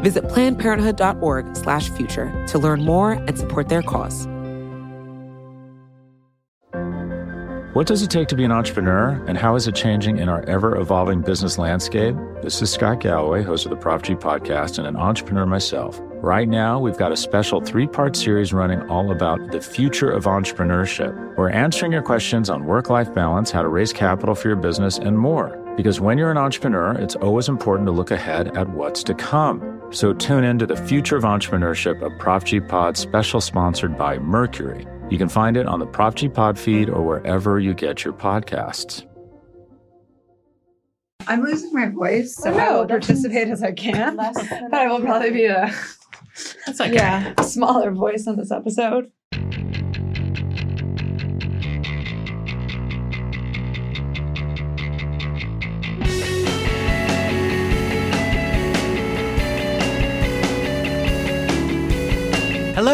Visit plannedparenthood.org/future to learn more and support their cause. What does it take to be an entrepreneur, and how is it changing in our ever evolving business landscape? This is Scott Galloway, host of the Prop G podcast, and an entrepreneur myself. Right now, we've got a special three part series running all about the future of entrepreneurship. We're answering your questions on work life balance, how to raise capital for your business, and more. Because when you're an entrepreneur, it's always important to look ahead at what's to come. So tune in to the future of entrepreneurship, a Prop G pod special sponsored by Mercury. You can find it on the Prop G Pod feed or wherever you get your podcasts. I'm losing my voice, so I will participate as I can. But I will probably be a okay. yeah a smaller voice on this episode.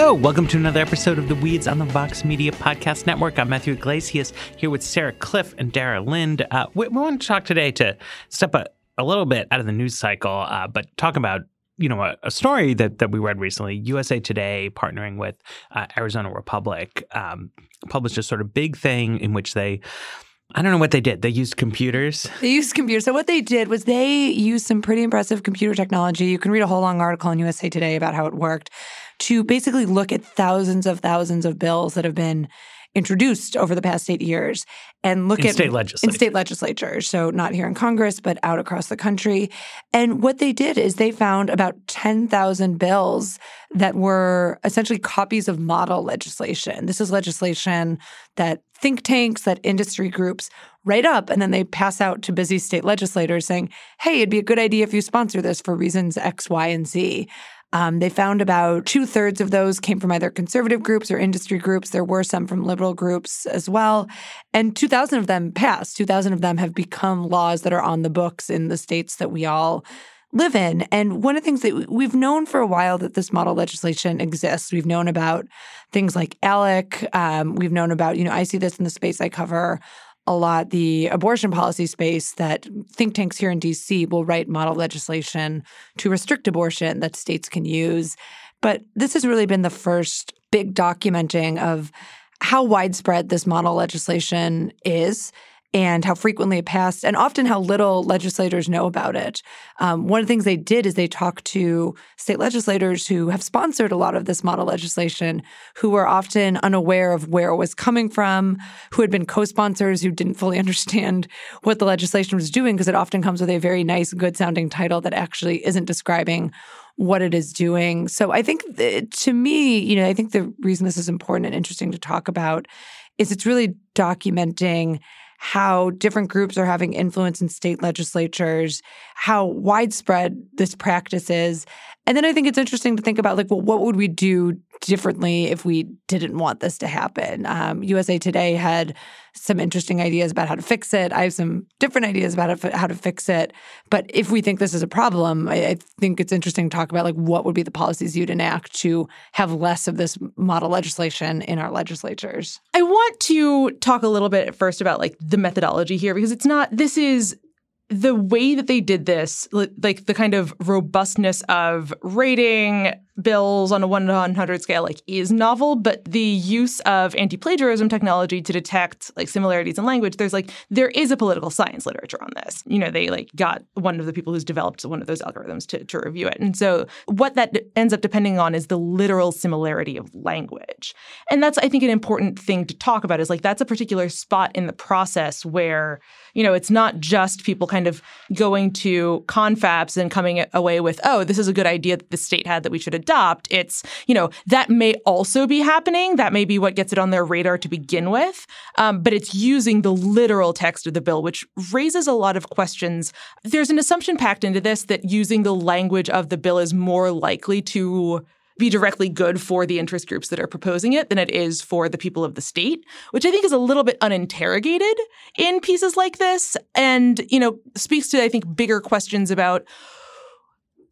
Hello, welcome to another episode of the Weeds on the Vox Media Podcast Network. I'm Matthew Yglesias here with Sarah Kliff and Dara Lind. Uh, we, we want to talk today to step a, a little bit out of the news cycle, uh, but talk about you know a, a, story that that we read recently. USA Today partnering with uh, Arizona Republic um, published a sort of big thing in which they I don't know what they did. They used computers. They used computers. So what they did was they used some pretty impressive computer technology. You can read a whole long article in USA Today about how it worked to basically look at thousands of thousands of bills that have been introduced over the past eight years and look in at state legislatures. in state legislatures. So not here in Congress, but out across the country. And what they did is they found about 10,000 bills that were essentially copies of model legislation. This is legislation that think tanks, that industry groups write up, and then they pass out to busy state legislators saying, hey, it'd be a good idea if you sponsor this for reasons X, Y, and Z. Um, they found about two thirds of those came from either conservative groups or industry groups. There were some from liberal groups as well. And 2,000 of them passed. 2,000 of them have become laws that are on the books in the states that we all live in. And one of the things that we've known for a while that this model legislation exists. We've known about things like ALEC. Um, we've known about, you know, I see this in the space I cover a lot the abortion policy space that think tanks here in DC will write model legislation to restrict abortion that states can use. But this has really been the first big documenting of how widespread this model legislation is and how frequently it passed, and often how little legislators know about it. Um, one of the things they did is they talked to state legislators who have sponsored a lot of this model legislation, who were often unaware of where it was coming from, who had been co sponsors who didn't fully understand what the legislation was doing, because it often comes with a very nice, good sounding title that actually isn't describing what it is doing. So I think th- to me, you know, I think the reason this is important and interesting to talk about is it's really documenting how different groups are having influence in state legislatures, how widespread this practice is. And then I think it's interesting to think about like, well, what would we do differently if we didn't want this to happen? Um, USA Today had some interesting ideas about how to fix it. I have some different ideas about how to fix it. But if we think this is a problem, I, I think it's interesting to talk about like what would be the policies you'd enact to have less of this model legislation in our legislatures. I want to talk a little bit at first about like the methodology here because it's not this is the way that they did this, like the kind of robustness of rating bills on a 1 to 100 scale like is novel but the use of anti-plagiarism technology to detect like similarities in language there's like there is a political science literature on this. You know they like got one of the people who's developed one of those algorithms to, to review it. And so what that ends up depending on is the literal similarity of language. And that's i think an important thing to talk about is like that's a particular spot in the process where you know it's not just people kind of going to confabs and coming away with oh this is a good idea that the state had that we should adopt. It's, you know, that may also be happening. That may be what gets it on their radar to begin with. Um, but it's using the literal text of the bill, which raises a lot of questions. There's an assumption packed into this that using the language of the bill is more likely to be directly good for the interest groups that are proposing it than it is for the people of the state, which I think is a little bit uninterrogated in pieces like this and, you know, speaks to I think bigger questions about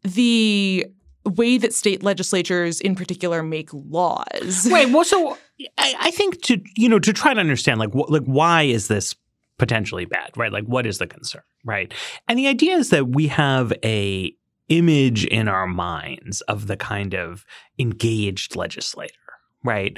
the way that state legislatures in particular make laws. Right. Well, so I, I think to you know to try to understand like what like why is this potentially bad, right? Like what is the concern, right? And the idea is that we have a image in our minds of the kind of engaged legislator, right?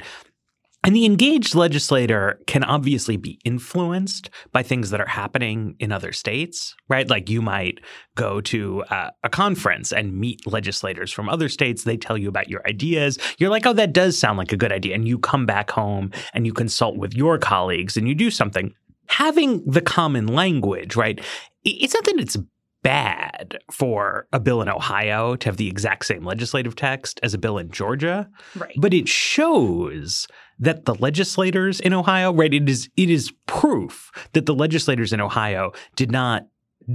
And the engaged legislator can obviously be influenced by things that are happening in other states, right? Like you might go to uh, a conference and meet legislators from other states. They tell you about your ideas. You're like, oh, that does sound like a good idea. And you come back home and you consult with your colleagues and you do something. Having the common language, right? It's not that it's bad for a bill in Ohio to have the exact same legislative text as a bill in Georgia. Right. But it shows that the legislators in Ohio, right, it is it is proof that the legislators in Ohio did not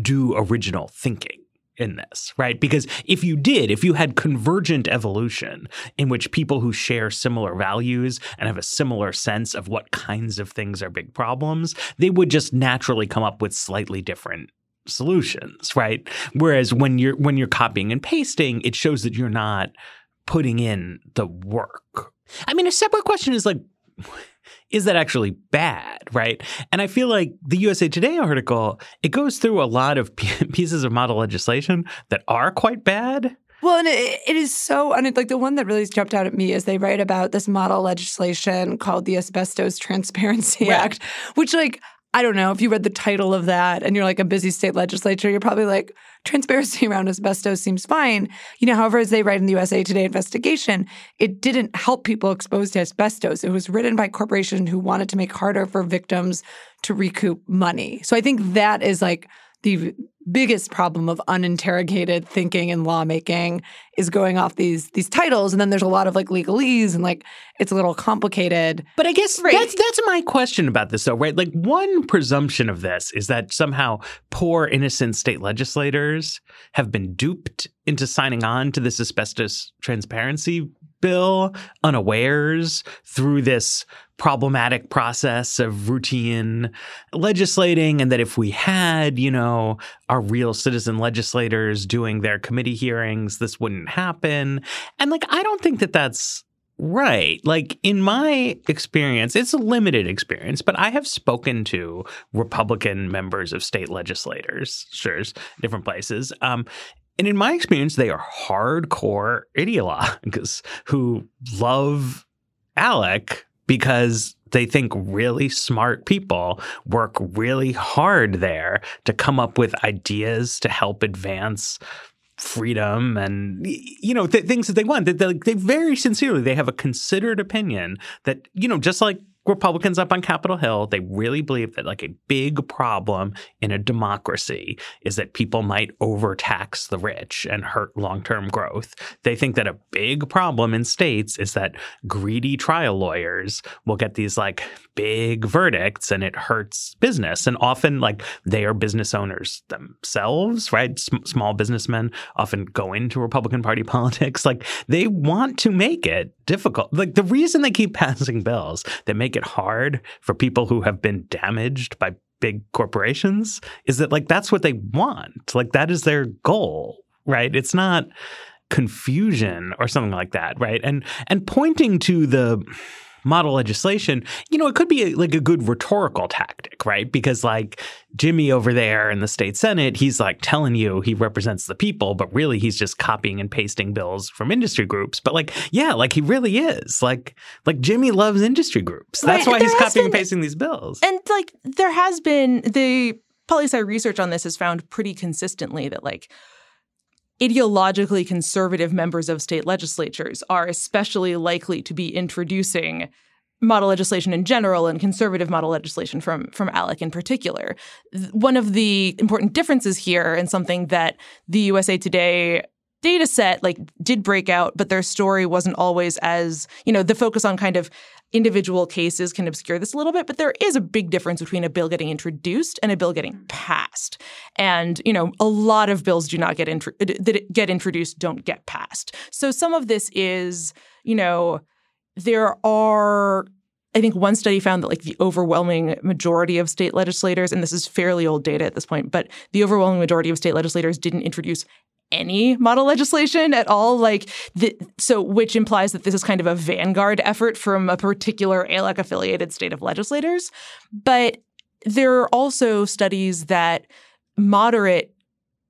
do original thinking in this, right? Because if you did, if you had convergent evolution in which people who share similar values and have a similar sense of what kinds of things are big problems, they would just naturally come up with slightly different solutions, right? Whereas when you're when you're copying and pasting, it shows that you're not putting in the work. I mean, a separate question is like is that actually bad, right? And I feel like the USA Today article, it goes through a lot of pieces of model legislation that are quite bad. Well, and it, it is so, and like the one that really jumped out at me is they write about this model legislation called the Asbestos Transparency Right. Act, which, like, I don't know if you read the title of that and you're like a busy state legislature, you're probably like, transparency around asbestos seems fine. You know, however, as they write in the USA Today investigation, it didn't help people exposed to asbestos. It was written by corporations who wanted to make harder for victims to recoup money. So I think that is like the biggest problem of uninterrogated thinking and lawmaking is going off these these titles and then there's a lot of like legalese and like it's a little complicated But I guess Right. that's that's my question about this though, right? Like one presumption of this is that somehow poor innocent state legislators have been duped into signing on to this asbestos transparency bill unawares through this problematic process of routine legislating and that if we had, you know, our real citizen legislators doing their committee hearings, this wouldn't happen. And like I don't think that that's Right. Like in my experience, it's a limited experience, but I have spoken to Republican members of state legislators, sure, different places. Um, and in my experience, they are hardcore ideologues who love ALEC because they think really smart people work really hard there to come up with ideas to help advance freedom and you know th- things that they want. That they, they very sincerely they have a considered opinion that you know just like Republicans up on Capitol Hill, they really believe that like a big problem in a democracy is that people might overtax the rich and hurt long-term growth. They think that a big problem in states is that greedy trial lawyers will get these like big verdicts and it hurts business. And often like they are business owners themselves, right? S- small businessmen often go into Republican Party politics. Like they want to make it difficult. Like the reason they keep passing bills that make it hard for people who have been damaged by big corporations is that like that's what they want. Like that is their goal, right? It's not confusion or something like that, right? And and pointing to the model legislation, you know, it could be a, like a good rhetorical tactic, right? Because like Jimmy over there in the state senate, he's like telling you he represents the people, but really he's just copying and pasting bills from industry groups. But like, yeah, like he really is. Like like Jimmy loves industry groups. That's Right, why he's there has copying and pasting these bills. And like there has been the poli sci research on this has found pretty consistently that like ideologically conservative members of state legislatures are especially likely to be introducing model legislation in general and conservative model legislation from from ALEC in particular. One of the important differences here and something that the USA Today data set like did break out, but their story wasn't always as, you know, the focus on kind of individual cases can obscure this a little bit, but there is a big difference between a bill getting introduced and a bill getting mm. passed. And, you know, a lot of bills do not get intro- uh, that get introduced don't get passed. So some of this is, you know, there are I think one study found that like the overwhelming majority of state legislators, and this is fairly old data at this point, but the overwhelming majority of state legislators didn't introduce any model legislation at all like so which implies that this is kind of a vanguard effort from a particular eh, ALEC affiliated state of legislators. But there are also studies that moderate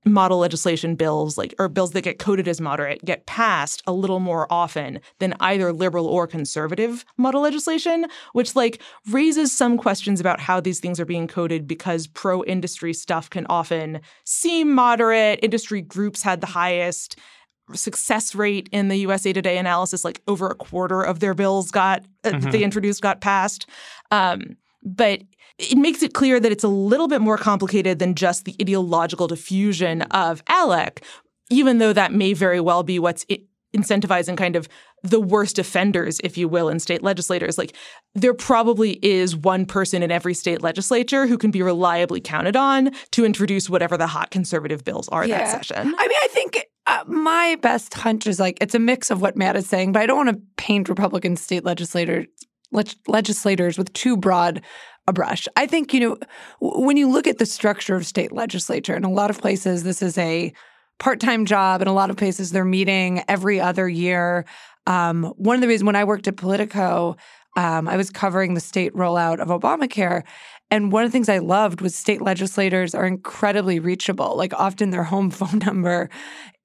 model legislation bills like or bills that get coded as moderate get passed a little more often than either liberal or conservative model legislation which like raises some questions about how these things are being coded because pro industry stuff can often seem moderate industry groups had the highest success rate in the USA Today analysis like over a quarter of their bills got uh, mm-hmm. they introduced got passed um, but it makes it clear that it's a little bit more complicated than just the ideological diffusion of ALEC, even though that may very well be what's incentivizing kind of the worst offenders, if you will, in state legislators. Like, there probably is one person in every state legislature who can be reliably counted on to introduce whatever the hot conservative bills are yeah. that session. I mean, I think uh, my best hunch is like it's a mix of what Matt is saying, but I don't want to paint Republican state legislators legislators with too broad a brush. I think, you know, when you look at the structure of state legislature, in a lot of places, this is a part time job. In a lot of places, they're meeting every other year. Um, one of the reasons when I worked at Politico, um, I was covering the state rollout of Obamacare. And one of the things I loved was state legislators are incredibly reachable. Like often their home phone number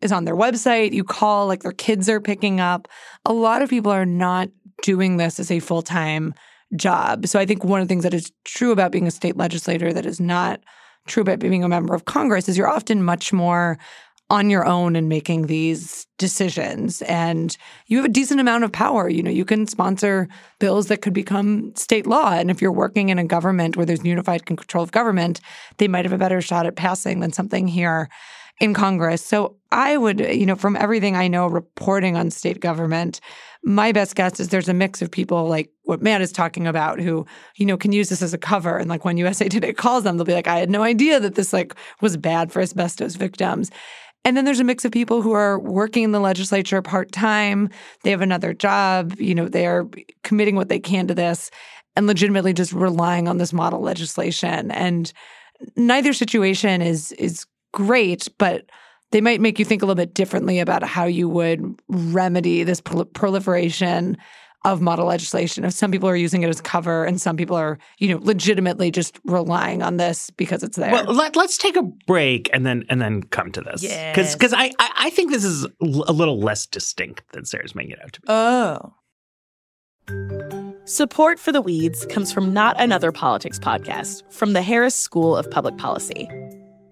is on their website. You call, like their kids are picking up. A lot of people are not doing this as a full time job. So I think one of the things that is true about being a state legislator that is not true about being a member of Congress is you're often much more on your own in making these decisions. And you have a decent amount of power. You know you can sponsor bills that could become state law. And if you're working in a government where there's unified control of government they might have a better shot at passing than something here in Congress. So I would, you know, from everything I know reporting on state government, my best guess is there's a mix of people like what Matt is talking about who, you know, can use this as a cover. And like when USA Today calls them, they'll be like, I had no idea that this like was bad for asbestos victims. And then there's a mix of people who are working in the legislature part time. They have another job. You know, they are committing what they can to this and legitimately just relying on this model legislation. And neither situation is is great, but they might make you think a little bit differently about how you would remedy this proliferation of model legislation. If some people are using it as cover and some people are, you know, legitimately just relying on this because it's there. Well, let, us take a break and then and then come to this. Yes. Because because I, I, I think this is a little less distinct than Sarah's making it out to be. Oh. Support for the Weeds comes from Not Another Politics podcast from the Harris School of Public Policy.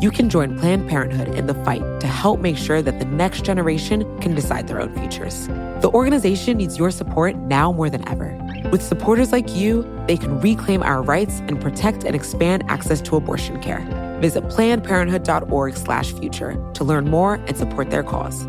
You can join Planned Parenthood in the fight to help make sure that the next generation can decide their own futures. The organization needs your support now more than ever. With supporters like you, they can reclaim our rights and protect and expand access to abortion care. Visit plannedparenthood.org/future to learn more and support their cause.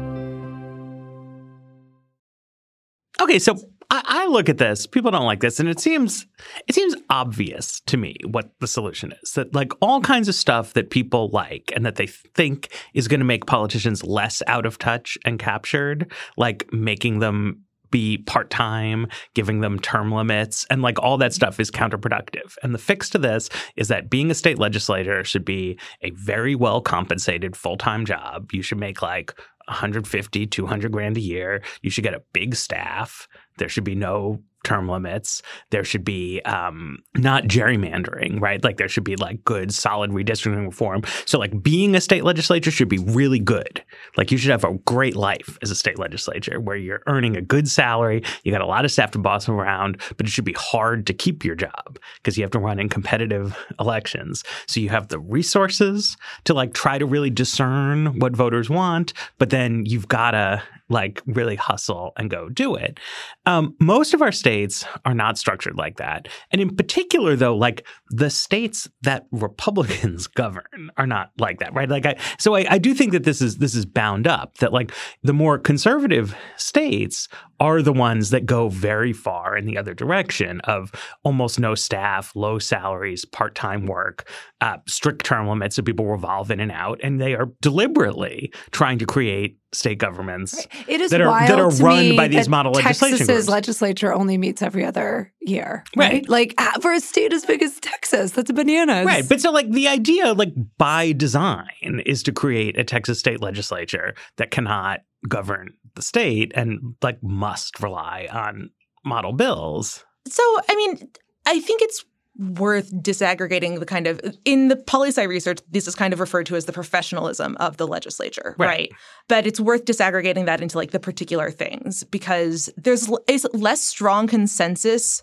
Okay, so I, I, look at this. People don't like this, and it seems it seems obvious to me what the solution is. That like all kinds of stuff that people like and that they think is going to make politicians less out of touch and captured, like making them be part time, giving them term limits, and like all that stuff is counterproductive. And the fix to this is that being a state legislator should be a very well compensated full time job. You should make like 150, 200 grand a year. You should get a big staff. There should be no term limits. There should be um, not gerrymandering, right? Like there should be like good, solid redistricting reform. So like being a state legislature should be really good. Like you should have a great life as a state legislature where you're earning a good salary. You got a lot of staff to boss around, but it should be hard to keep your job because you have to run in competitive elections. So you have the resources to like try to really discern what voters want, but then you've got to like really hustle and go do it. Um, most of our states are not structured like that. And in particular, though, like the states that Republicans govern are not like that, right? Like, I, so I, I do think that this is this is bound up. That like the more conservative states are the ones that go very far in the other direction of almost no staff, low salaries, part time work, uh, strict term limits that people revolve in and out, and they are deliberately trying to create state governments it is that are that are run by these model legislation Texas's legislature only meets every other year, right? right? Like uh, for a state as big as Texas, that's bananas, right? But so like the idea, like by design, is to create a Texas state legislature that cannot govern the state and like must rely on model bills. So I mean, I think it's worth disaggregating the kind of in the poli sci research this is kind of referred to as the professionalism of the legislature right. right. but it's worth disaggregating that into like the particular things because there's is less strong consensus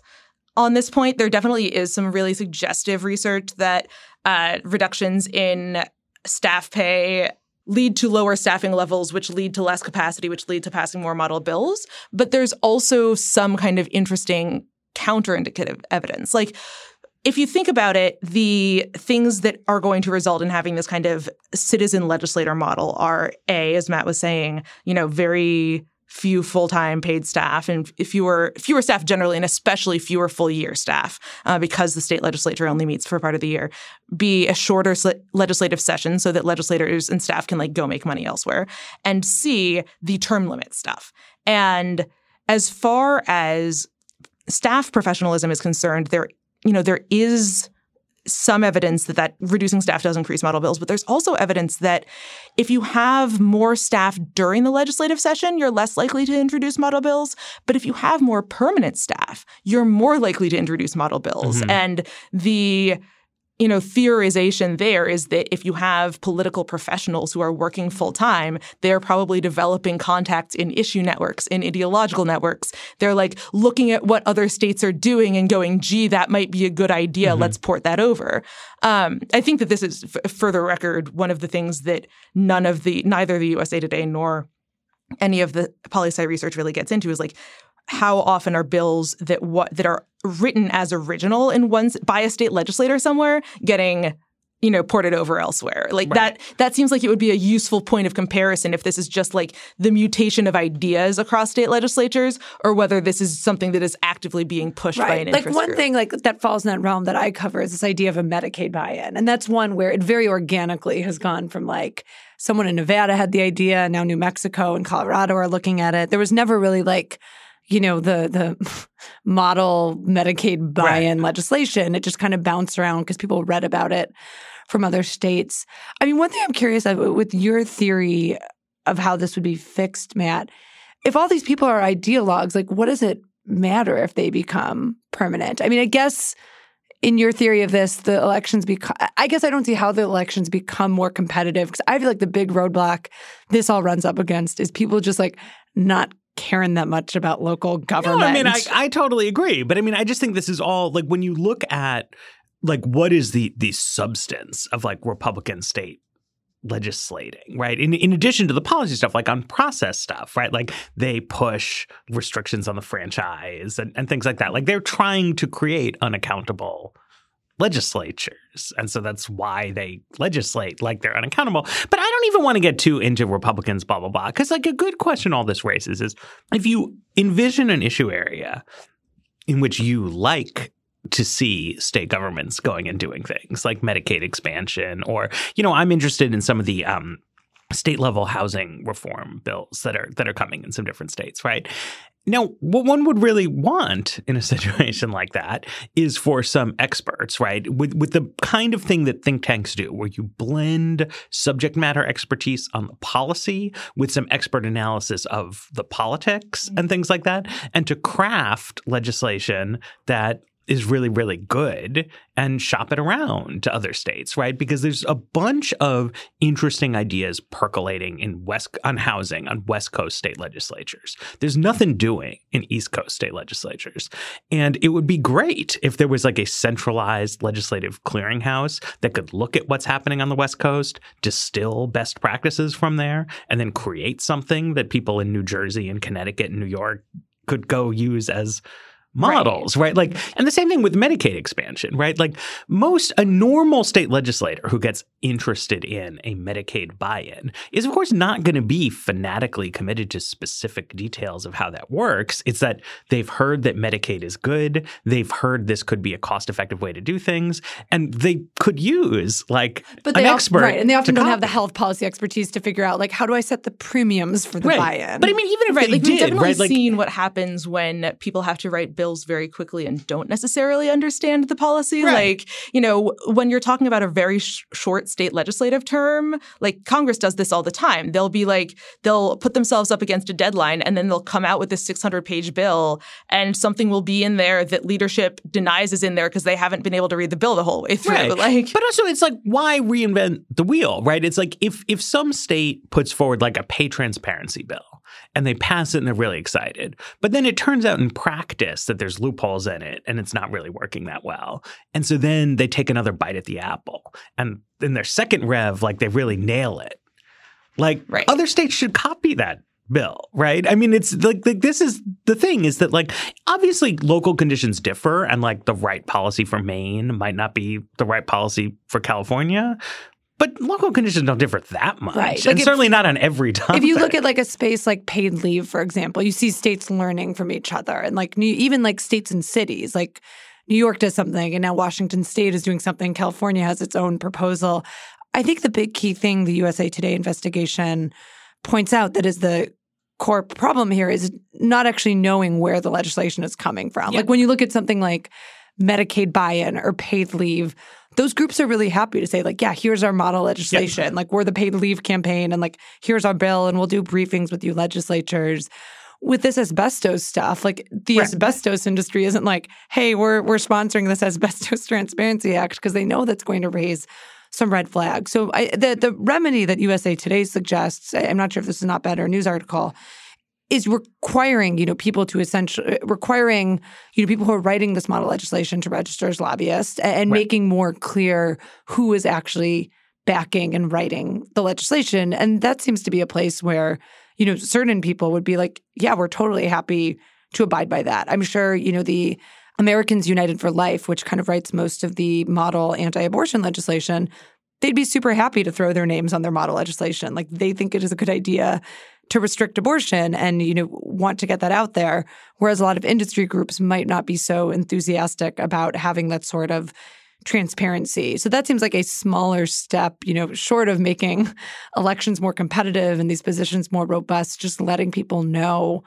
on this point there definitely is some really suggestive research that uh, reductions in staff pay lead to lower staffing levels, which lead to less capacity, which lead to passing more model bills. But there's also some kind of interesting counterindicative evidence. Like if you think about it, the things that are going to result in having this kind of citizen legislator model are A, as Matt was saying, you know, very few full-time paid staff and fewer fewer staff generally and especially fewer full year staff uh, because the state legislature only meets for part of the year b a shorter legislative session so that legislators and staff can like go make money elsewhere and c the term limit stuff. And as far as staff professionalism is concerned there you know, there is some evidence that that reducing staff does increase model bills, but there's also evidence that if you have more staff during the legislative session, you're less likely to introduce model bills. But if you have more permanent staff, you're more likely to introduce model bills. Mm-hmm. And the you know, theorization there is that if you have political professionals who are working full time, they're probably developing contacts in issue networks, in ideological networks. They're like looking at what other states are doing and going, gee, that might be a good idea. Mm-hmm. Let's port that over. Um, I think that this is, f- for the record, one of the things that none of the, neither the USA Today nor any of the poli sci research really gets into is like how often are bills that what that are written as original in one by a state legislator somewhere getting you know ported over elsewhere like right. that that seems like it would be a useful point of comparison if this is just like the mutation of ideas across state legislatures or whether this is something that is actively being pushed right. by an industry. like one group. thing like that falls in that realm that i cover is this idea of a medicaid buy-in and that's one where it very organically has gone from like someone in nevada had the idea and now new mexico and colorado are looking at it there was never really like you know the the model Medicaid buy-in right. legislation. It just kind of bounced around because people read about it from other states. I mean, one thing I'm curious of with your theory of how this would be fixed, Matt. If all these people are ideologues, like what does it matter if they become permanent? I mean, I guess in your theory of this, the elections become, I guess I don't see how the elections become more competitive because I feel like the big roadblock this all runs up against is people just like not caring that much about local government. No, I mean, I, I totally agree. But I mean, I just think this is all like when you look at like what is the the substance of like Republican state legislating, right? In, in addition to the policy stuff, like on process stuff, right? Like they push restrictions on the franchise and, and things like that. Like they're trying to create unaccountable legislatures. And so that's why they legislate like they're unaccountable. But I don't even want to get too into Republicans, blah, blah, blah. Because like a good question all this raises is if you envision an issue area in which you like to see state governments going and doing things like Medicaid expansion, or you know, I'm interested in some of the um, state level housing reform bills that are that are coming in some different states, right? Now, what one would really want in a situation like that is for some experts, right? With with the kind of thing that think tanks do, where you blend subject matter expertise on the policy with some expert analysis of the politics and mm-hmm. things like that, and to craft legislation that is really, really good and shop it around to other states, right? Because there's a bunch of interesting ideas percolating in West on housing on West Coast state legislatures. There's nothing doing in East Coast state legislatures. And it would be great if there was like a centralized legislative clearinghouse that could look at what's happening on the West Coast, distill best practices from there, and then create something that people in New Jersey and Connecticut and New York could go use as models, right. right. Like, and the same thing with Medicaid expansion, right? Like, most a normal state legislator who gets interested in a Medicaid buy-in is, of course, not going to be fanatically committed to specific details of how that works. It's that they've heard that Medicaid is good, they've heard this could be a cost-effective way to do things, and they could use like but they an expert, right? And they often don't copy. have the health policy expertise to figure out like how do I set the premiums for the right. buy-in. But I mean, even if right, like did, we've definitely right? Like, seen what happens when people have to write bills very quickly and don't necessarily understand the policy. Right. Like, you know, when you're talking about a very sh- short state legislative term, like Congress does this all the time. They'll be like, they'll put themselves up against a deadline and then they'll come out with this 600 page bill and something will be in there that leadership denies is in there because they haven't been able to read the bill the whole way through. Right. Like, but also it's like why reinvent the wheel, right? It's like if if some state puts forward like a pay transparency bill and they pass it and they're really excited, but then it turns out in practice that there's loopholes in it and it's not really working that well. And so then they take another bite at the apple. And in their second rev, like they really nail it. Like Right. other states should copy that bill, right? I mean, it's like, like this is the thing is that like obviously local conditions differ and like the right policy for Maine might not be the right policy for California. But local conditions don't differ that much. Right. And if- certainly not on every topic. if you look at like a space like paid leave, for example, you see states learning from each other, and like new, even like states and cities, like New York does something, and now Washington State is doing something. California has its own proposal. I think the big key thing the USA Today investigation points out that is the core problem here is not actually knowing where the legislation is coming from. Like when you look at something like Medicaid buy-in or paid leave, those groups are really happy to say like, yeah, here's our model legislation. Like we're the paid leave campaign and like here's our bill and we'll do briefings with you legislatures. With this asbestos stuff, like the asbestos industry isn't like, hey, we're we're sponsoring this Asbestos Transparency Act because they know that's going to raise some red flags. So I, the the remedy that USA Today suggests, I'm not sure if this is not better news article, is requiring you know people to essentially requiring you know people who are writing this model legislation to register as lobbyists and Right. making more clear who is actually backing and writing the legislation. And that seems to be a place where you know certain people would be like yeah we're totally happy to abide by that. I'm sure you know the americans united for life which kind of writes most of the model anti-abortion legislation they'd be super happy to throw their names on their model legislation. Like they think it is a good idea to restrict abortion and you know want to get that out there whereas a lot of industry groups might not be so enthusiastic about having that sort of transparency. So that seems like a smaller step you know short of making elections more competitive and these positions more robust just letting people know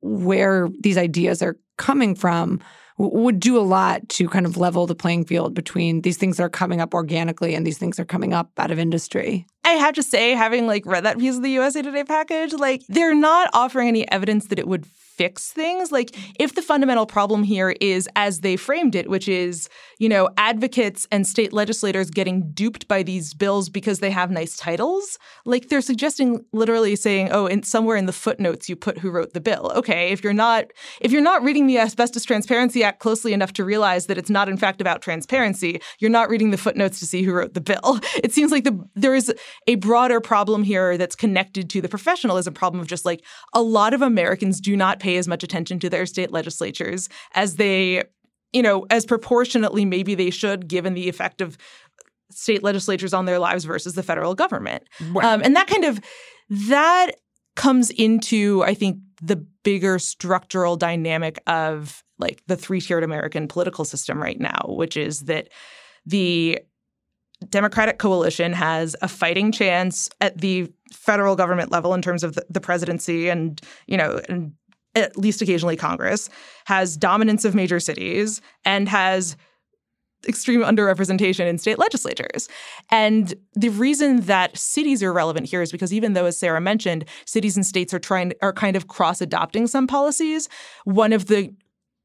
where these ideas are coming from would do a lot to kind of level the playing field between these things that are coming up organically and these things that are coming up out of industry. I have to say, having like read that piece of the USA Today package, like they're not offering any evidence that it would fix things. Like, if the fundamental problem here is as they framed it, which is, you know, advocates and state legislators getting duped by these bills because they have nice titles, like they're suggesting literally saying, oh, in somewhere in the footnotes you put who wrote the bill. Okay, if you're not if you're not reading the Asbestos Transparency Act closely enough to realize that it's not in fact about transparency, you're not reading the footnotes to see who wrote the bill. It seems like the there is a broader problem here that's connected to the professionalism problem of just like a lot of Americans do not pay as much attention to their state legislatures as they, you know, as proportionately maybe they should, given the effect of state legislatures on their lives versus the federal government. Right. Um, and that kind of that comes into, I think, the bigger structural dynamic of like the three-tiered American political system right now, which is that the Democratic coalition has a fighting chance at the federal government level in terms of the, the presidency and you know and at least occasionally Congress has dominance of major cities and has extreme underrepresentation in state legislatures. And the reason that cities are relevant here is because even though as Sarah mentioned, cities and states are trying are kind of cross adopting some policies, one of the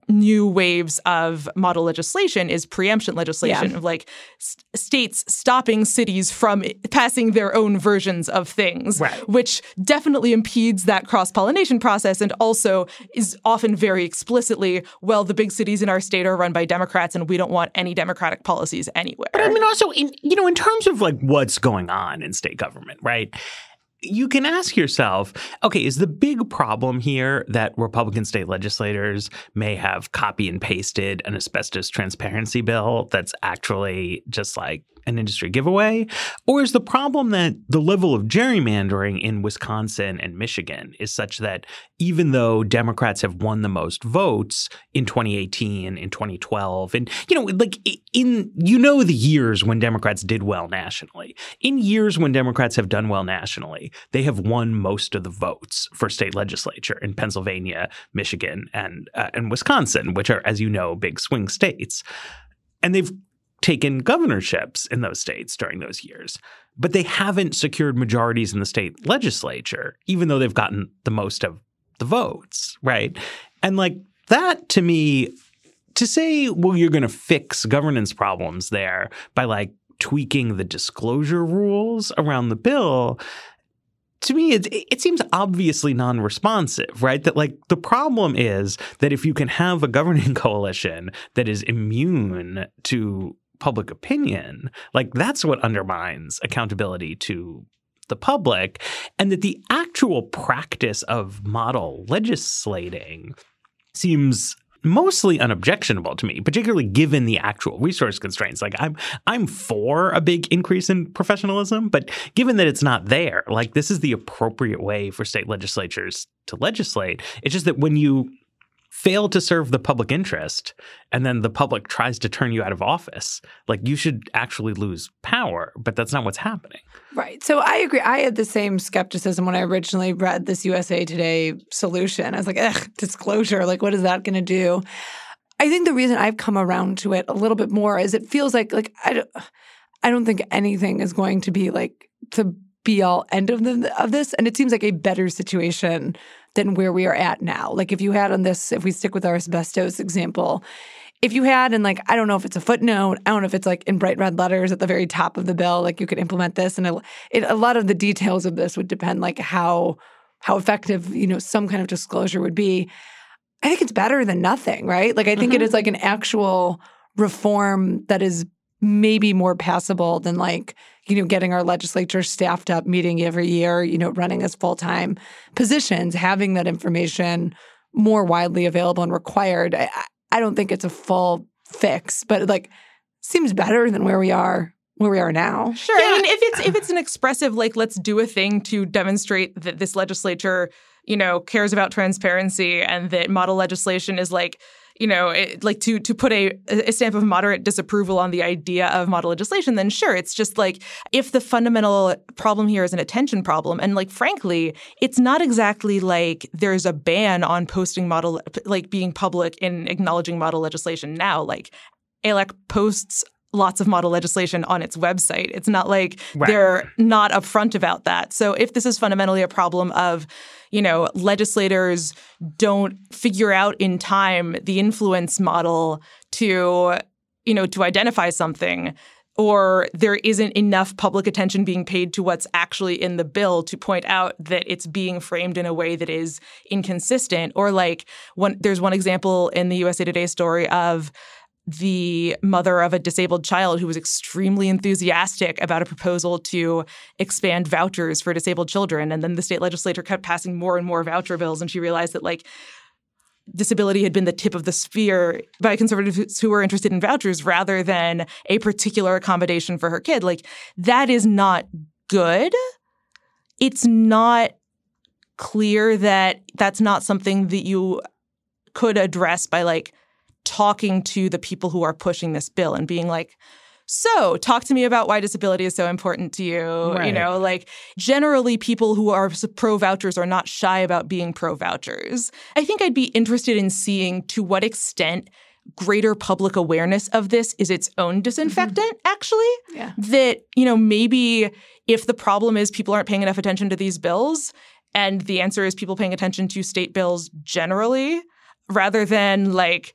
new waves of model legislation is preemption legislation yeah. of like st- states stopping cities from passing their own versions of things, right. which definitely impedes that cross pollination process and also is often very explicitly, well, the big cities in our state are run by Democrats and we don't want any Democratic policies anywhere. But I mean, also, in, you know, in terms of like what's going on in state government, right? You can ask yourself okay, is the big problem here that Republican state legislators may have copy and pasted an asbestos transparency bill that's actually just like an industry giveaway? Or is the problem that the level of gerrymandering in Wisconsin and Michigan is such that even though Democrats have won the most votes in 2018, in 2012, and, you know, like in, you know, the years when Democrats did well nationally, in years when Democrats have done well nationally, they have won most of the votes for state legislature in Pennsylvania, Michigan, and, uh, and Wisconsin, which are, as you know, big swing states. And they've taken governorships in those states during those years, but they haven't secured majorities in the state legislature, even though they've gotten the most of the votes, right? And like that to me, to say, well, you're going to fix governance problems there by like tweaking the disclosure rules around the bill to me, it, it seems obviously non responsive, right? That, like, the problem is that if you can have a governing coalition that is immune to public opinion, like that's what undermines accountability to the public, and that the actual practice of model legislating seems mostly unobjectionable to me, particularly given the actual resource constraints. Like I'm I'm for a big increase in professionalism, but given that it's not there, like this is the appropriate way for state legislatures to legislate. It's just that when you fail to serve the public interest and then the public tries to turn you out of office like you should actually lose power but that's not what's happening. Right. So i agree. I had the same skepticism when i originally read this usa today solution. I was like ugh disclosure like what is that going to do? I think the reason i've come around to it a little bit more is it feels like like i don't i don't think anything is going to be like the be all end of the, of this and it seems like a better situation than where we are at now. Like if you had on this, if we stick with our asbestos example, if you had and like I don't know if it's a footnote, I don't know if it's like in bright red letters at the very top of the bill, like you could implement this, and it, a lot of the details of this would depend like how how effective you know some kind of disclosure would be. I think it's better than nothing, right? Like I think mm-hmm. it is like an actual reform that is maybe more passable than like you know getting our legislature staffed up meeting every year you know running as full-time positions having that information more widely available and required i, I don't think it's a full fix but like seems better than where we are where we are now. Sure. Yeah. I mean, if it's if it's an expressive like let's do a thing to demonstrate that this legislature, you know, cares about transparency and that model legislation is like you know, it, like to to put a, a stamp of moderate disapproval on the idea of model legislation, then sure, it's just like if the fundamental problem here is an attention problem, and like frankly, it's not exactly like there's a ban on posting model like being public in acknowledging model legislation now. Like ALEC posts lots of model legislation on its website. It's not like Right. they're not upfront about that. So if this is fundamentally a problem of, you know, legislators don't figure out in time the influence model to, you know, to identify something, or there isn't enough public attention being paid to what's actually in the bill to point out that it's being framed in a way that is inconsistent. Or like one there's one example in the USA Today story of the mother of a disabled child who was extremely enthusiastic about a proposal to expand vouchers for disabled children and then the state legislature kept passing more and more voucher bills and she realized that like disability had been the tip of the spear by conservatives who were interested in vouchers rather than a particular accommodation for her kid. Like, that is not good. It's not clear that that's not something that you could address by like talking to the people who are pushing this bill and being like, so, talk to me about why disability is so important to you. You know, like generally, people who are pro vouchers are not shy about being pro vouchers. I think I'd be interested in seeing to what extent greater public awareness of this is its own mm-hmm. disinfectant, actually. Yeah. That, you know, maybe if the problem is people aren't paying enough attention to these bills, and the answer is people paying attention to state bills generally, rather than like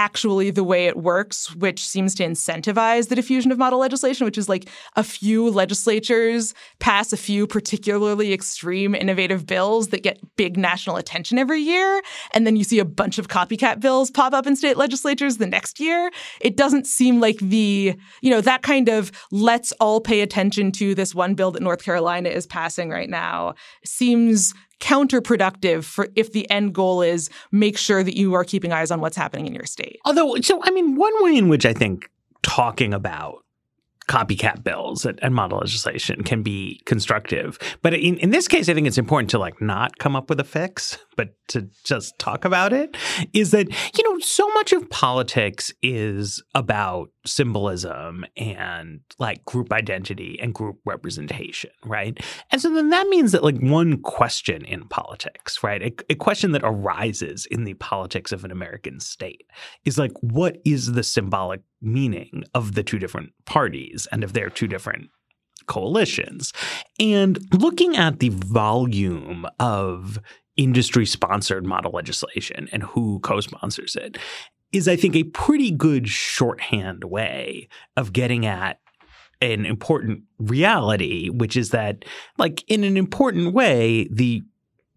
actually the way it works, which seems to incentivize the diffusion of model legislation, which is like a few legislatures pass a few particularly extreme innovative bills that get big national attention every year. And then you see a bunch of copycat bills pop up in state legislatures the next year. It doesn't seem like the, you know, that kind of let's all pay attention to this one bill that North Carolina is passing right now seems counterproductive for if the end goal is make sure that you are keeping eyes on what's happening in your state. Although, so I mean, one way in which I think talking about copycat bills and, and model legislation can be constructive, but in, in this case, I think it's important to like not come up with a fix, but to just talk about it. Is that you know so much of politics is about symbolism and like group identity and group representation, right? And so then that means that like one question in politics, right, a, a question that arises in the politics of an American state is like, what is the symbolic meaning of the two different parties and of their two different coalitions? And looking at the volume of industry sponsored model legislation and who co sponsors it is, I think, a pretty good shorthand way of getting at an important reality, which is that, like, in an important way, the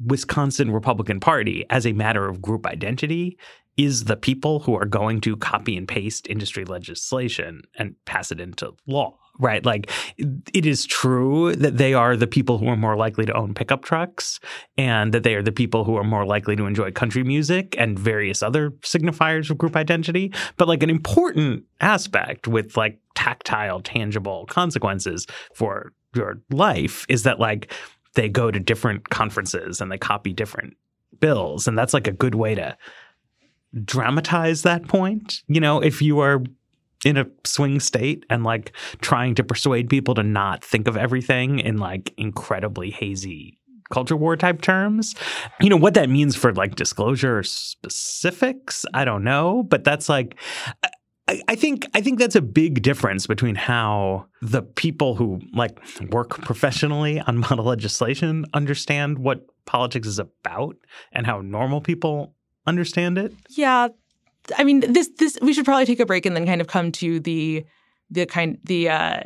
Wisconsin Republican Party, as a matter of group identity, is the people who are going to copy and paste industry legislation and pass it into law, right? Like, it is true that they are the people who are more likely to own pickup trucks and that they are the people who are more likely to enjoy country music and various other signifiers of group identity. But, like, an important aspect with like tactile, tangible consequences for your life is that, like, they go to different conferences and they copy different bills. And that's like a good way to dramatize that point. You know, if you are in a swing state and like trying to persuade people to not think of everything in like incredibly hazy culture war type terms. You know, what that means for like disclosure specifics, I don't know. But that's like I, think I think that's a big difference between how the people who like work professionally on model legislation understand what politics is about and how normal people understand it. Yeah, I mean this this we should probably take a break and then kind of come to the the kind the uh,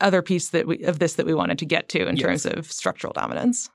other piece that we of this that we wanted to get to in Yes. terms of structural dominance.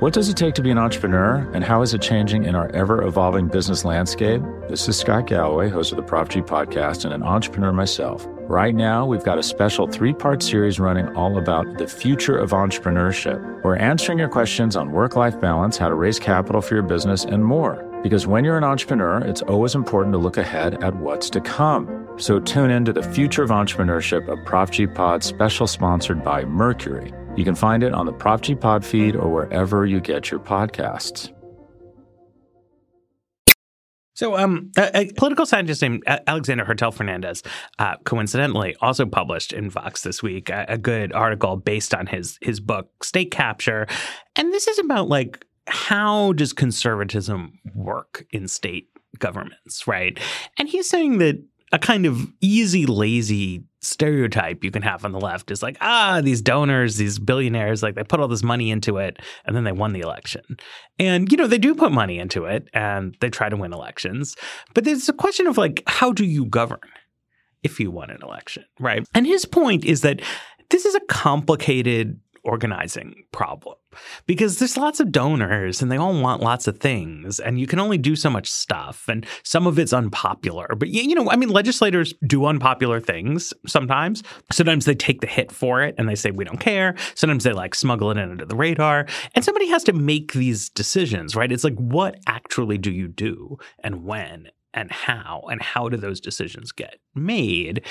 What does it take to be an entrepreneur, and how is it changing in our ever evolving business landscape? This is Scott Galloway, host of the Prop G podcast, and an entrepreneur myself. Right now, we've got a special three part series running all about the future of entrepreneurship. We're answering your questions on work life balance, how to raise capital for your business, and more. Because when you're an entrepreneur, it's always important to look ahead at what's to come. So tune in to the Future of Entrepreneurship, a Prop G pod special sponsored by Mercury. You can find it on the Prop G Pod feed or wherever you get your podcasts. So, um, a, a political scientist named Alexander Hertel Fernandez, uh, coincidentally, also published in Vox this week a, a good article based on his his book State Capture, and this is about like how does conservatism work in state governments, right? And he's saying that a kind of easy, lazy stereotype you can have on the left is like, ah, these donors, these billionaires, like they put all this money into it and then they won the election. And, you know, they do put money into it and they try to win elections. But there's a question of like, how do you govern if you won an election, right? And his point is that this is a complicated organizing problem. Because there's lots of donors and they all want lots of things and you can only do so much stuff and some of it's unpopular. But you know i mean legislators do unpopular things sometimes. Sometimes they take the hit for it and they say we don't care. Sometimes they like smuggle it in under the radar. And somebody has to make these decisions right? It's like what actually do you do and when and how and how do those decisions get made?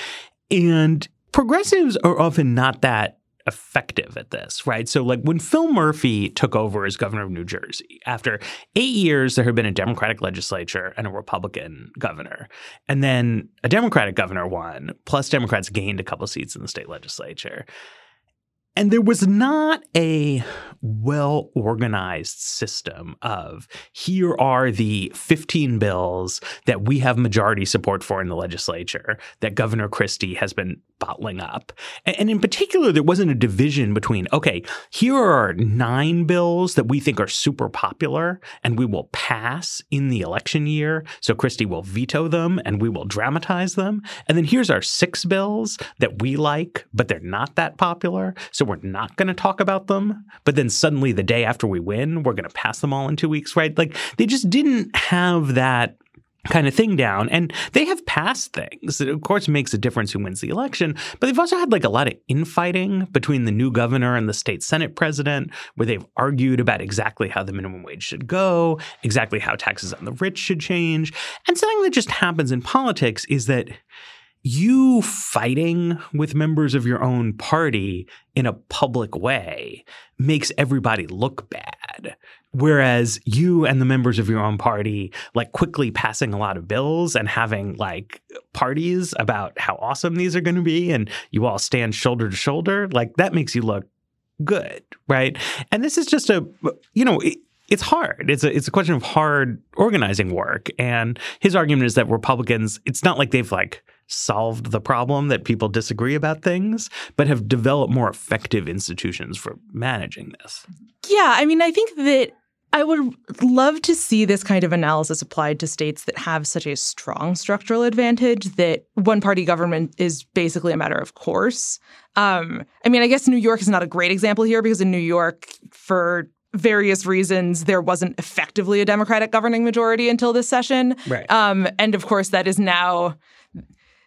And progressives are often not that effective at this, right? So, like when Phil Murphy took over as governor of New Jersey, after eight years, there had been a Democratic legislature and a Republican governor. And then a Democratic governor won, plus Democrats gained a couple seats in the state legislature. And there was not a well organized system of here are the 15 bills that we have majority support for in the legislature that Governor Christie has been bottling up. And in particular, there wasn't a division between, okay, here are nine bills that we think are super popular and we will pass in the election year. So Christie will veto them and we will dramatize them. And then here's our six bills that we like, but they're not that popular. So we're not going to talk about them. But then suddenly the day after we win, we're going to pass them all in two weeks, right? Like they just didn't have that kind of thing down. And they have passed things. It, of course, makes a difference who wins the election, but they've also had like a lot of infighting between the new governor and the state Senate president, where they've argued about exactly how the minimum wage should go, exactly how taxes on the rich should change. And something that just happens in politics is that you fighting with members of your own party in a public way makes everybody look bad. Whereas you and the members of your own party, like quickly passing a lot of bills and having like parties about how awesome these are going to be, and you all stand shoulder to shoulder, like that makes you look good, right? And this is just a, you know, it, it's hard. It's a it's a question of hard organizing work. And his argument is that Republicans, it's not like they've like solved the problem that people disagree about things, but have developed more effective institutions for managing this. Yeah, I mean, I think that I would love to see this kind of analysis applied to states that have such a strong structural advantage that one party government is basically a matter of course. Um, I mean, I guess New York is not a great example here because in New York, for various reasons, there wasn't effectively a Democratic governing majority until this session. Right. Um, and of course, that is now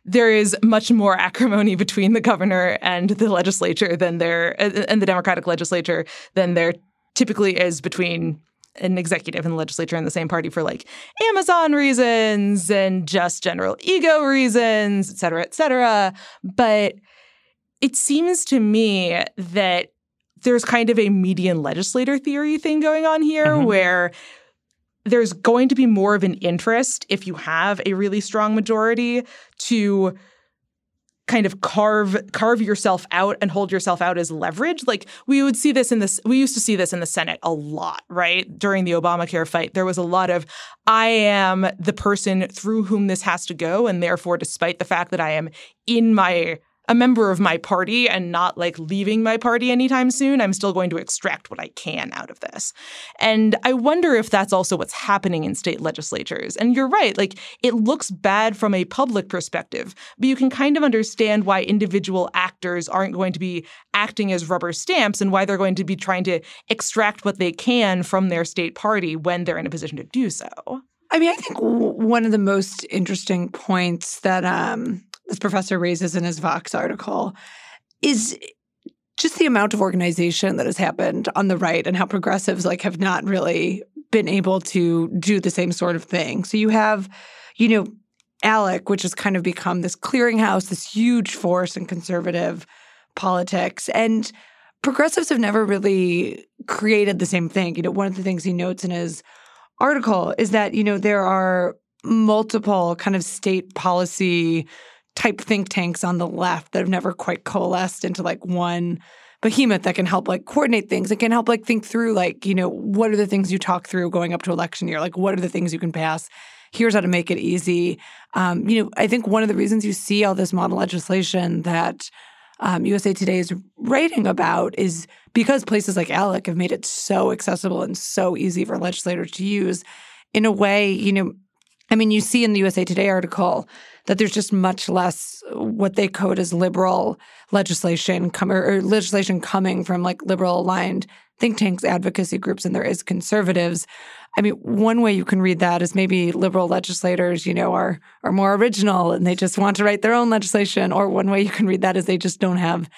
there is much more acrimony between the governor and the legislature than there and the Democratic legislature than there typically is between an executive and the legislature in the same party for like Amazon reasons and just general ego reasons, et cetera, et cetera. But it seems to me that there's kind of a median legislator theory thing going on here mm-hmm. where there's going to be more of an interest if you have a really strong majority to kind of carve carve yourself out and hold yourself out as leverage. Like we would see this in this we used to see this in the Senate a lot, right? During the Obamacare fight, there was a lot of I am the person through whom this has to go and therefore despite the fact that I am in my a member of my party and not like leaving my party anytime soon. I'm still going to extract what I can out of this. And I wonder if that's also what's happening in state legislatures. And you're right, like it looks bad from a public perspective, but you can kind of understand why individual actors aren't going to be acting as rubber stamps and why they're going to be trying to extract what they can from their state party when they're in a position to do so. I mean, I think one of the most interesting points that um, this professor raises in his Vox article is just the amount of organization that has happened on the right and how progressives like have not really been able to do the same sort of thing. So you have, you know, ALEC, which has kind of become this clearinghouse, this huge force in conservative politics. And progressives have never really created the same thing. You know, one of the things he notes in his article is that, you know, there are multiple kind of state policy type think tanks on the left that have never quite coalesced into like one behemoth that can help like coordinate things. It can help like think through like, you know, what are the things you talk through going up to election year? Like what are the things you can pass here's how to make it easy. Um, you know, I think one of the reasons you see all this model legislation that um, USA Today is writing about is because places like ALEC have made it so accessible and so easy for legislators to use. In a way, you know, I mean, you see in the USA Today article that there's just much less uh, what they code as liberal legislation com- or legislation coming from like liberal aligned think tanks, advocacy groups, and there is conservatives. I mean, one way you can read that is maybe liberal legislators, you know, are are more original and they just want to write their own legislation. Or one way you can read that is they just don't have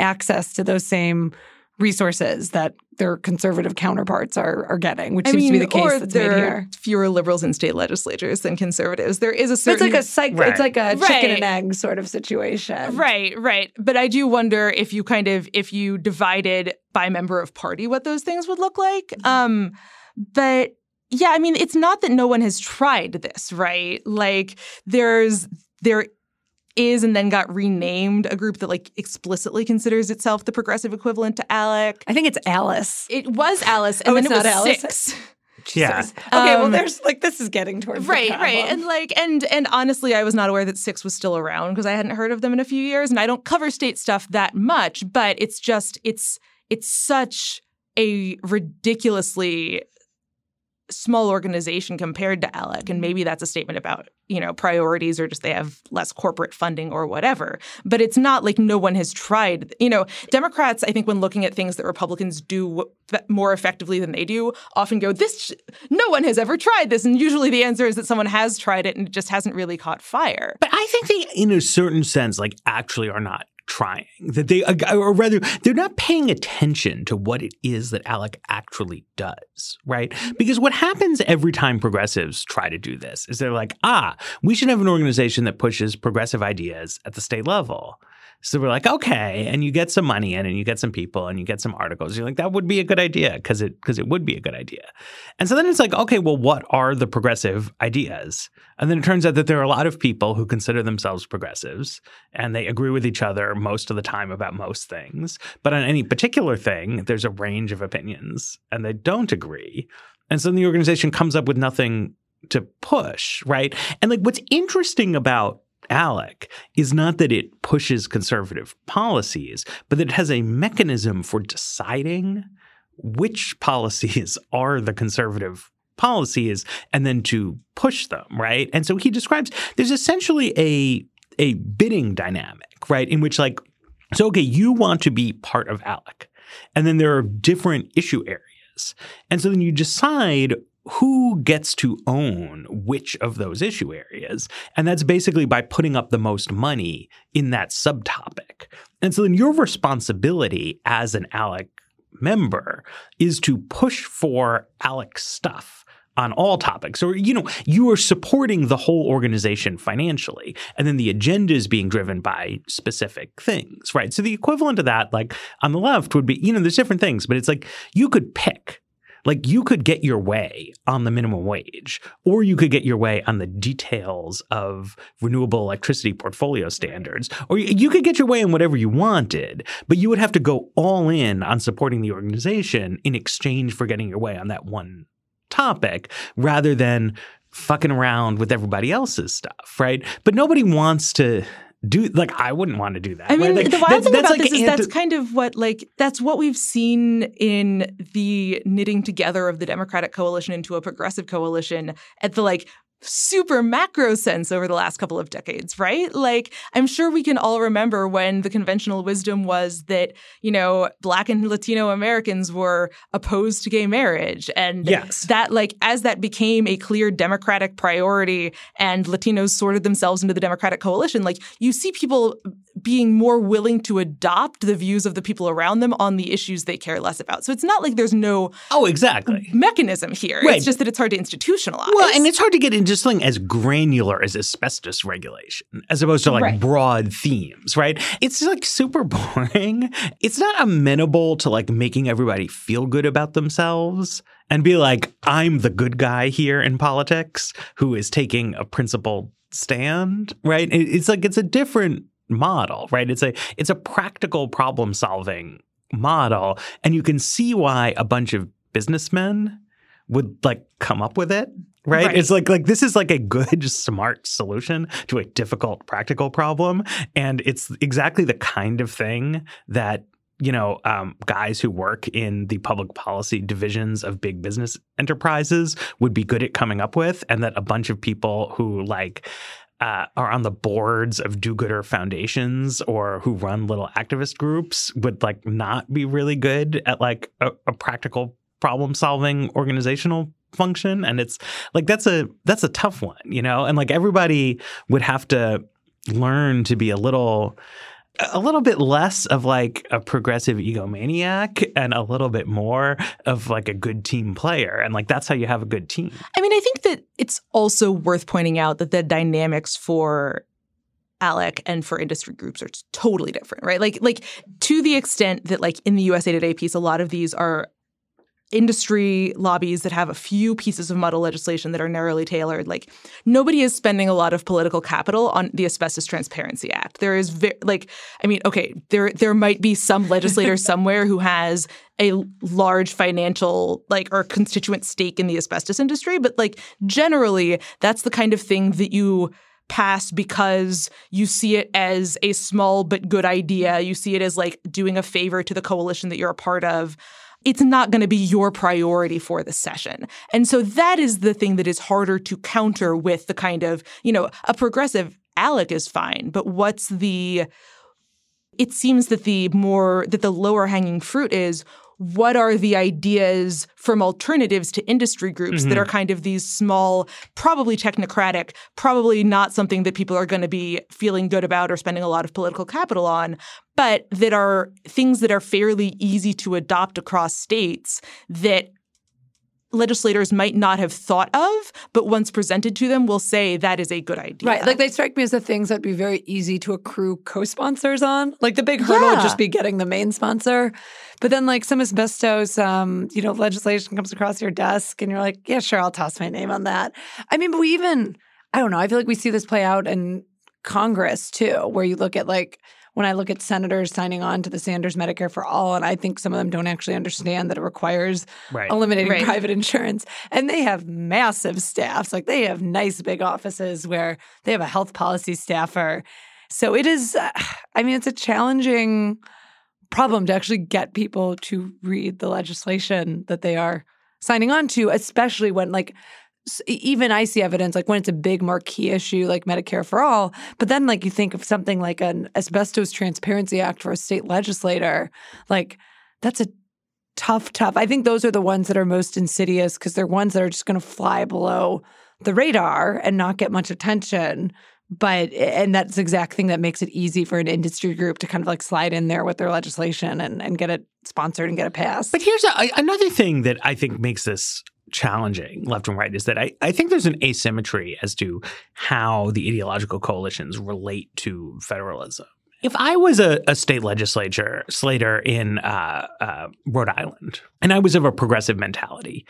access to those same resources that their conservative counterparts are are getting, which I seems mean, to be the case or that's there made are here. fewer liberals in state legislatures than conservatives. There is a It's like a cycle. Right. It's like a chicken and egg sort of situation. Right, right. But I do wonder if you kind of if you divided by member of party what those things would look like. Um but yeah, I mean it's not that no one has tried this, right? Like there's there is and then got renamed a group that like explicitly considers itself the progressive equivalent to ALEC. I think it's Alice. It was Alice and Oh, then it's it was Alice? six. Yeah. Okay, well, Um, there's like this is getting towards the right right and like and and honestly i was not aware that six was still around because i hadn't heard of them in a few years and i don't cover state stuff that much but it's just it's it's such a ridiculously small organization compared to ALEC and mm-hmm. maybe that's a statement about you know priorities or just they have less corporate funding or whatever but it's not like no one has tried. You know democrats i think when looking at things that republicans do more effectively than they do often go this sh- no one has ever tried this and usually the answer is that someone has tried it and it just hasn't really caught fire. But I think they, in a certain sense, like actually are not trying. That they, uh, or rather, they're not paying attention to what it is that ALEC actually does, right? Because what happens every time progressives try to do this is they're like, ah, we should have an organization that pushes progressive ideas at the state level. So we're like, okay, and you get some money in, and you get some people, and you get some articles. You're like, that would be a good idea because it because it would be a good idea. And so then it's like, okay, well, what are the progressive ideas? And then it turns out that there are a lot of people who consider themselves progressives, and they agree with each other most of the time about most things. But on any particular thing, there's a range of opinions, and they don't agree. And so then the organization comes up with nothing to push, right? And like, what's interesting about ALEC is not that it pushes conservative policies, but that it has a mechanism for deciding which policies are the conservative policies and then to push them, right? And so he describes there's essentially a a bidding dynamic, right? In which like so okay, you want to be part of ALEC. And then there are different issue areas. And so then you decide who gets to own which of those issue areas. And that's basically by putting up the most money in that subtopic. And so then your responsibility as an ALEC member is to push for ALEC stuff on all topics or you know you are supporting the whole organization financially and then the agenda is being driven by specific things right so the equivalent of that like on the left would be you know there's different things but it's like you could pick like you could get your way on the minimum wage, or you could get your way on the details of renewable electricity portfolio standards, or you- could get your way in whatever you wanted, but you would have to go all in on supporting the organization in exchange for getting your way on that one topic rather than fucking around with everybody else's stuff, right? But nobody wants to do like I wouldn't want to do that. I mean, right? Like, the wild that's- thing that's about like this is anti- that's kind of what like that's what we've seen in the knitting together of the Democratic coalition into a progressive coalition at the like super macro sense over the last couple of decades, right? Like I'm sure we can all remember when the conventional wisdom was that, you know, black and Latino Americans were opposed to gay marriage and Yes. that like as that became a clear democratic priority and Latinos sorted themselves into the Democratic coalition, like you see people being more willing to adopt the views of the people around them on the issues they care less about. So it's not like there's no Oh, exactly. mechanism here. Right. It's just that it's hard to institutionalize. Well, and it's hard to get into something as granular as asbestos regulation, as opposed to like Right. broad themes, right? It's like super boring. It's not amenable to like making everybody feel good about themselves and be like, I'm the good guy here in politics who is taking a principled stand, right? It's like it's a different model, right? It's a it's a practical problem solving model, and you can see why a bunch of businessmen would like come up with it right? Right. It's like like this is like a good, smart solution to a difficult practical problem, and it's exactly the kind of thing that you know um, guys who work in the public policy divisions of big business enterprises would be good at coming up with, and that a bunch of people who like. Uh, are on the boards of do-gooder foundations or who run little activist groups would like not be really good at like a, a practical problem solving organizational function. And it's like that's a that's a tough one you know? And like everybody would have to learn to be a little a little bit less of like a progressive egomaniac and a little bit more of like a good team player and like that's how you have a good team I mean, I think that it's also worth pointing out that the dynamics for ALEC and for industry groups are totally different, right? Like, like to the extent that, like in the USA Today piece, a lot of these are industry lobbies that have a few pieces of model legislation that are narrowly tailored. Like, nobody is spending a lot of political capital on the Asbestos Transparency Act. There is ve- like, I mean, okay, there there might be some legislator somewhere who has a large financial like or constituent stake in the asbestos industry, but like generally, that's the kind of thing that you pass because you see it as a small but good idea. You see it as like doing a favor to the coalition that you're a part of. It's not going to be your priority for the session. And so that is the thing that is harder to counter with the kind of, you know, a progressive ALEC is fine, but what's the it seems that the more that the lower hanging fruit is what are the ideas from alternatives to industry groups that mm-hmm. are kind of these small, probably technocratic, probably not something that people are going to be feeling good about or spending a lot of political capital on, but that are things that are fairly easy to adopt across states that legislators might not have thought of, but once presented to them will say that is a good idea. Right. Like they strike me as the things that'd be very easy to accrue co-sponsors on. Like the big hurdle would just be getting the main sponsor. But then like some asbestos, um, you know, legislation comes across your desk and you're like, yeah, sure, I'll toss my name on that. I mean, but we even, I don't know, I feel like we see this play out in Congress too, where you look at like when I look at senators signing on to the Sanders Medicare for All, and I think some of them don't actually understand that it requires Right. eliminating Right. private insurance. And they have massive staffs. Like they have nice big offices where they have a health policy staffer. So it is, uh, I mean, it's a challenging problem to actually get people to read the legislation that they are signing on to, especially when, like, s- even I see evidence like when it's a big marquee issue like Medicare for all, but then like you think of something like an asbestos transparency act for a state legislator, like that's a tough, tough. I think those are the ones that are most insidious because they're ones that are just going to fly below the radar and not get much attention. But and that's the exact thing that makes it easy for an industry group to kind of like slide in there with their legislation and, and get it sponsored and get it passed. But here's a, another thing that I think makes this challenging left and right is that I, I think there's an asymmetry as to how the ideological coalitions relate to federalism. If I was a, a state legislature slater in uh, uh, Rhode Island and I was of a progressive mentality,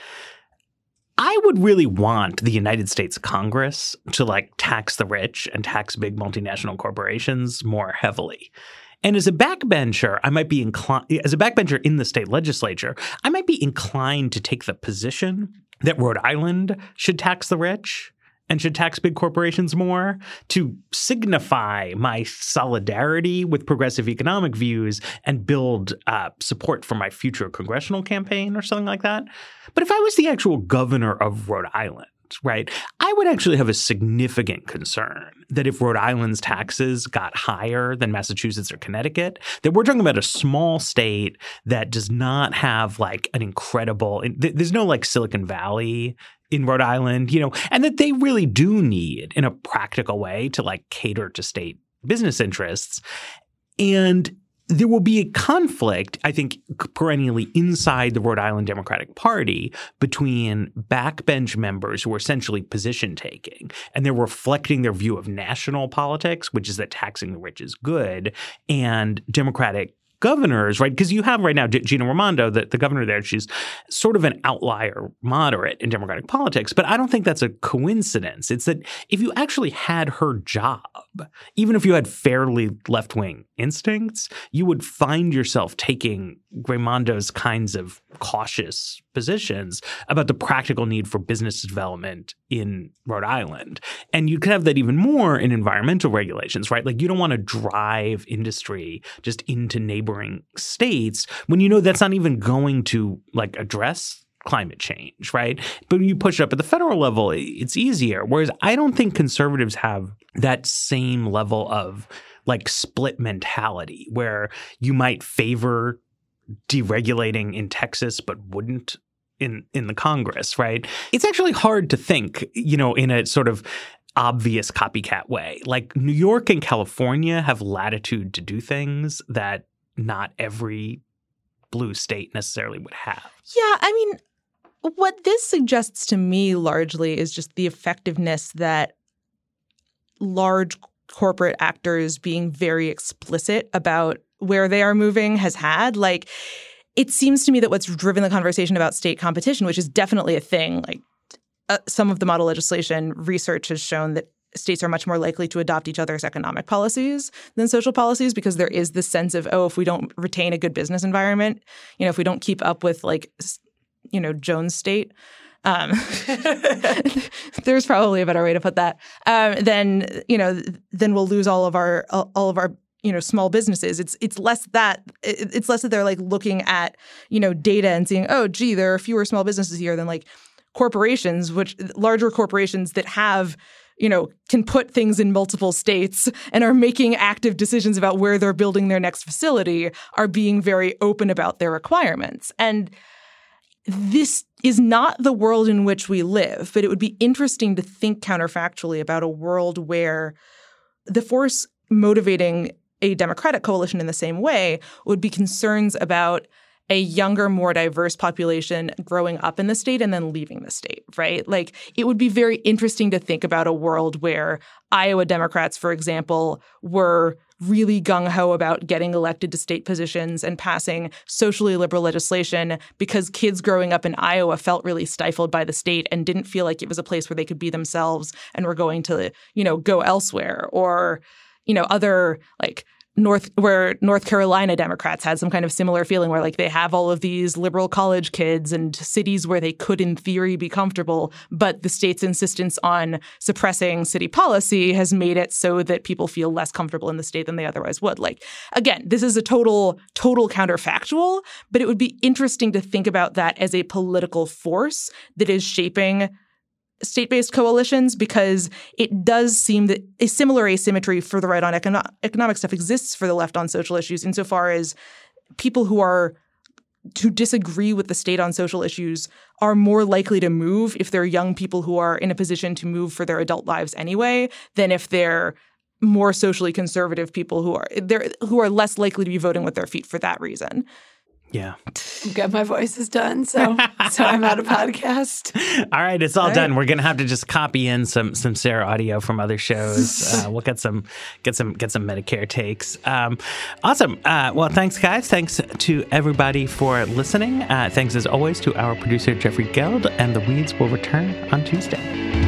I would really want the United States Congress to like tax the rich and tax big multinational corporations more heavily. And as a backbencher, I might be inclined, as a backbencher in the state legislature, I might be inclined to take the position that Rhode Island should tax the rich and should tax big corporations more to signify my solidarity with progressive economic views and build uh, support for my future congressional campaign or something like that. But if I was the actual governor of Rhode Island, right, I would actually have a significant concern that if Rhode Island's taxes got higher than Massachusetts or Connecticut, that we're talking about a small state that does not have like an incredible, there's no like Silicon Valley in Rhode Island, you know, and that they really do need in a practical way to like cater to state business interests. And there will be a conflict, I think, perennially inside the Rhode Island Democratic Party between backbench members who are essentially position taking and they're reflecting their view of national politics, which is that taxing the rich is good, and Democratic governors, right? Because you have right now Gina Raimondo, the, the governor there, she's sort of an outlier moderate in Democratic politics, but I don't think that's a coincidence. It's that if you actually had her job even if you had fairly left wing instincts, you would find yourself taking Raimondo's kinds of cautious positions about the practical need for business development in Rhode Island. And you could have that even more in environmental regulations, right? Like you don't want to drive industry just into neighboring states when you know that's not even going to like address climate change, right? But when you push it up at the federal level, it's easier. Whereas I don't think conservatives have that same level of like split mentality where you might favor deregulating in Texas but wouldn't in in the Congress, right? It's actually hard to think, you know, in a sort of obvious copycat way. Like New York and California have latitude to do things that not every blue state necessarily would have. Yeah, I mean, what this suggests to me largely is just the effectiveness that large corporate actors being very explicit about where they are moving has had. Like, it seems to me that what's driven the conversation about state competition, which is definitely a thing, like uh, some of the model legislation research has shown that states are much more likely to adopt each other's economic policies than social policies because there is this sense of oh if we don't retain a good business environment you know if we don't keep up with like you know Jones State. Um, there's probably a better way to put that. Um, then you know, then we'll lose all of our all of our you know small businesses. It's it's less that it's less that they're like looking at you know data and seeing oh gee there are fewer small businesses here than like corporations, which larger corporations that have you know, can put things in multiple states and are making active decisions about where they're building their next facility are being very open about their requirements. And this is not the world in which we live, but it would be interesting to think counterfactually about a world where the force motivating a Democratic coalition in the same way would be concerns about a younger, more diverse population growing up in the state and then leaving the state, right? Like it would be very interesting to think about a world where Iowa Democrats, for example, were really gung ho about getting elected to state positions and passing socially liberal legislation because kids growing up in Iowa felt really stifled by the state and didn't feel like it was a place where they could be themselves and were going to, you know, go elsewhere or, you know, other like North where North Carolina Democrats had some kind of similar feeling where like they have all of these liberal college kids and cities where they could in theory be comfortable, but the state's insistence on suppressing city policy has made it so that people feel less comfortable in the state than they otherwise would. Like again, this is a total total counterfactual, but it would be interesting to think about that as a political force that is shaping state based coalitions because it does seem that a similar asymmetry for the right on econo- economic stuff exists for the left on social issues insofar as people who are to disagree with the state on social issues are more likely to move if they're young people who are in a position to move for their adult lives anyway than if they're more socially conservative people who are who are less likely to be voting with their feet for that reason. Yeah. Good. My voice is done, so so I'm out of podcast. All right, it's all, all right. done. We're gonna have to just copy in some some Sarah audio from other shows. uh, we'll get some get some get some Medicare takes. Um, awesome. Uh, well, thanks, guys. Thanks to everybody for listening. Uh, thanks as always to our producer Jeffrey Geld, and the Weeds will return on Tuesday.